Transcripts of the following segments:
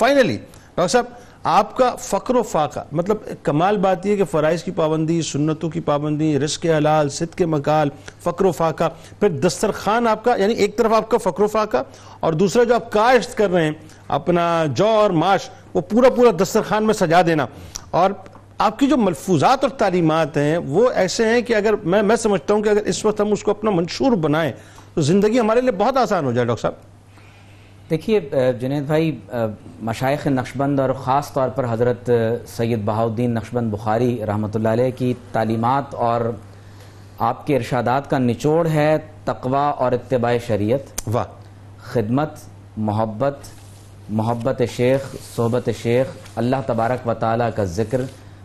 Finally doctor صاحب، آپ کا فقر و فاقہ مطلب کمال بات یہ کہ فرائض کی پابندی، سنتوں کی پابندی، رزق حلال، صدق کے مکال، فقر و فاقہ، پھر دسترخوان آپ کا یعنی ایک طرف آپ کا فقر و فاقہ اور دوسرا جو آپ کاشت کر رہے ہیں، اپنا جو اور معاش، وہ پورا پورا دسترخوان میں سجا دینا اور آپ کی جو ملفوظات اور تعلیمات ہیں، وہ ایسے ہیں کہ اگر میں میں سمجھتا ہوں کہ اگر اس وقت ہم اس کو اپنا منشور بنائیں، تو زندگی ہمارے لیے بہت آسان ہو جائے ڈاکٹر صاحب۔ دیکھیے جنید بھائی مشائق نقشبند اور خاص طور پر حضرت سید بہاؤدین نقشبند بخاری رحمۃ اللہ علیہ کی تعلیمات اور آپ کے ارشادات کا نچوڑ ہے تقوی اور اتباع شریعت واہ۔ خدمت محبت محبت شیخ صحبت شیخ اللہ تبارک و تعالیٰ کا ذکر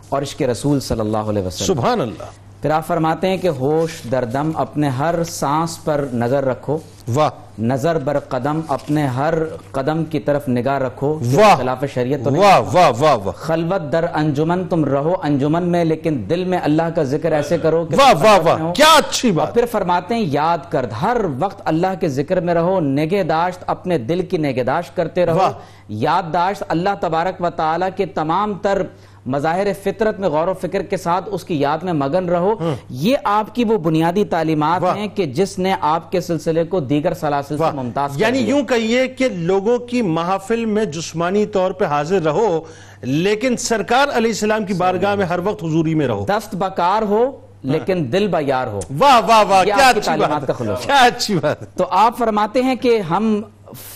اور عشق رسول صلی اللہ علیہ وسلم۔ سبحان اللہ۔ پھر آپ فرماتے ہیں کہ ہوش دردم اپنے ہر سانس پر نظر رکھو۔ واہ۔ نظر بر قدم اپنے ہر قدم کی طرف نگاہ رکھو۔ واہ۔ خلاف شریعت واہ واہ واہ واہ۔ خلوت در انجمن تم رہو انجمن میں لیکن دل میں اللہ کا ذکر ایسے کرو کہ واہ واہ واہ۔ کیا اچھی بات۔ پھر فرماتے ہیں یاد کرد۔ ہر وقت اللہ کے ذکر میں رہو نگہداشت اپنے دل کی نگہداشت کرتے رہو۔ واہ۔ یادداشت اللہ تبارک و تعالیٰ کے تمام تر مظاہر فطرت میں غور و فکر کے ساتھ اس کی یاد میں مگن رہو۔ یہ آپ کی وہ بنیادی تعلیمات۔ ہیں کہ جس نے آپ کے سلسلے کو دیگر سلاسل سے ممتاز کر یعنی۔ یوں کہیے کہ لوگوں کی محافل میں جسمانی طور پہ حاضر رہو لیکن سرکار علیہ السلام کی بارگاہ میں ہر وقت حضوری میں رہو۔ دست بکار ہو لیکن دل بیار ہو۔ واہ واہ واہ کیا اچھی بات۔ کیا اچھی بات تو آپ فرماتے ہیں کہ ہم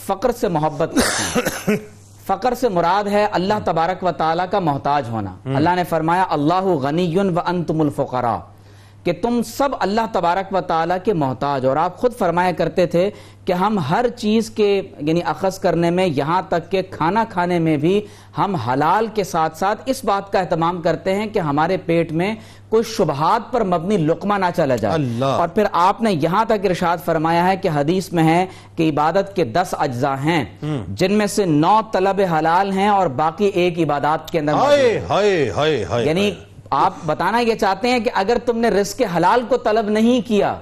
فقر سے محبت کرتے ہیں۔ فقر سے مراد ہے اللہ تبارک و تعالیٰ کا محتاج ہونا۔ اللہ نے فرمایا اللہ غنی و انتم الفقراء۔ کہ تم سب اللہ تبارک و تعالیٰ کے محتاج اور آپ خود فرمایا کرتے تھے کہ ہم ہر چیز کے یعنی اخذ کرنے میں یہاں تک کہ کھانا کھانے میں بھی ہم حلال کے ساتھ ساتھ اس بات کا اہتمام کرتے ہیں کہ ہمارے پیٹ میں کوئی شبہات پر مبنی لقمہ نہ چلا جائے۔ اللہ۔ اور پھر آپ نے یہاں تک ارشاد فرمایا ہے کہ حدیث میں ہے کہ عبادت کے دس اجزاء ہیں۔ جن میں سے نو طلب حلال ہیں اور باقی ایک عبادات کے اندر یعنی آپ بتانا یہ چاہتے ہیں کہ اگر تم نے رزق حلال کو طلب نہیں کیا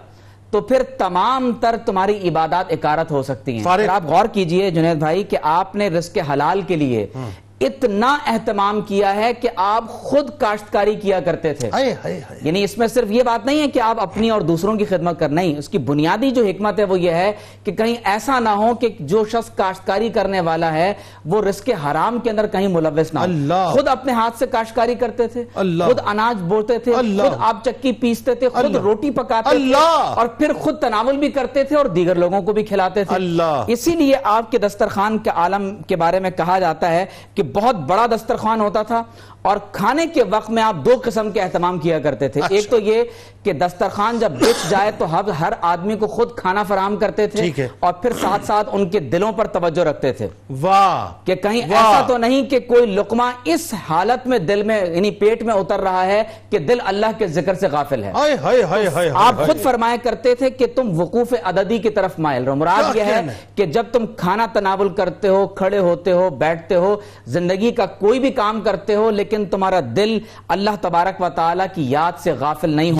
تو پھر تمام تر تمہاری عبادات اکارت ہو سکتی ہیں۔ آپ غور کیجیے جنید بھائی کہ آپ نے رزق حلال کے لیے اتنا اہتمام کیا ہے کہ آپ خود کاشتکاری کیا کرتے تھے۔ ہائے ہائے ہائے۔ یعنی اس میں صرف یہ بات نہیں ہے کہ آپ اپنی اور دوسروں کی خدمت کر نہیں اس کی بنیادی جو حکمت ہے وہ یہ ہے کہ کہیں ایسا نہ ہو کہ جو شخص کاشتکاری کرنے والا ہے وہ رزق حرام کے اندر کہیں ملوث نہ ہو۔ خود اپنے ہاتھ سے کاشتکاری کرتے تھے۔ خود اناج بوتے تھے۔ خود آپ چکی پیستے تھے۔ خود روٹی پکاتے تھے۔ اور پھر خود تناول بھی کرتے تھے اور دیگر لوگوں کو بھی کھلاتے تھے۔ اسی لیے آپ کے دسترخوان کے عالم کے بارے میں کہا جاتا ہے کہ بہت بڑا دسترخوان ہوتا تھا اور کھانے کے وقت میں آپ دو قسم کے اہتمام کیا کرتے تھے۔ ایک تو یہ کہ دسترخوان جب بچ جائے تو ہر آدمی کو خود کھانا فراہم کرتے تھے اور پھر ساتھ ساتھ ان کے دلوں پر توجہ رکھتے تھے۔ واہ۔ کہ کہیں۔ ایسا تو نہیں کہ کوئی لقمہ اس حالت میں دل میں یعنی پیٹ میں اتر رہا ہے کہ دل اللہ کے ذکر سے غافل ہے۔ آپ خود فرمایا کرتے تھے کہ تم وقوف عددی کی طرف مائل رہو۔ مراد یہ ہے؟ کہ جب تم کھانا تناول کرتے ہو کھڑے ہوتے ہو بیٹھتے ہو زندگی کا کوئی بھی کام کرتے ہو لیکن تمہارا دل اللہ تبارک و تعالیٰ کی یاد سے غافل نہیں ہو